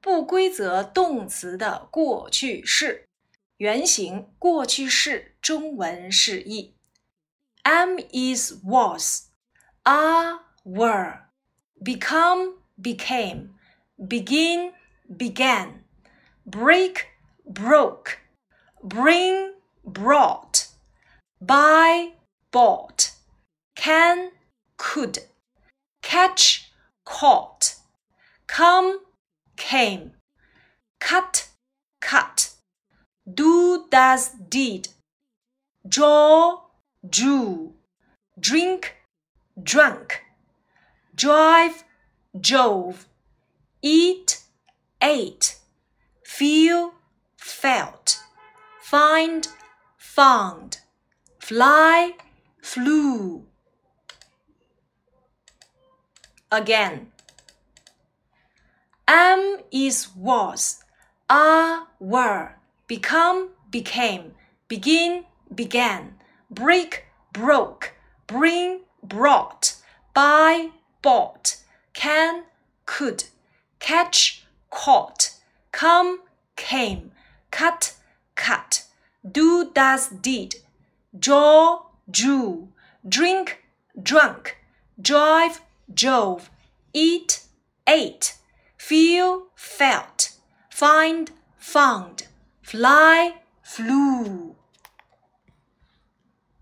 不规则动词的过去式，原形过去式中文释义：am is was, are were, become became, begin began, break broke, bring brought, buy bought, can could, catch caught, come came, cut, cut, do, does, did, draw, drew, drink, drunk, drive, drove, eat, ate, feel, felt, find, found, fly, flew. Again am is was, are were, become became, begin began, break broke, bring brought, buy bought, can could, catch caught, come came, cut cut, do does did, draw drew, drink drunk, drive drove, eat ate feel, felt, find, found, fly, flew.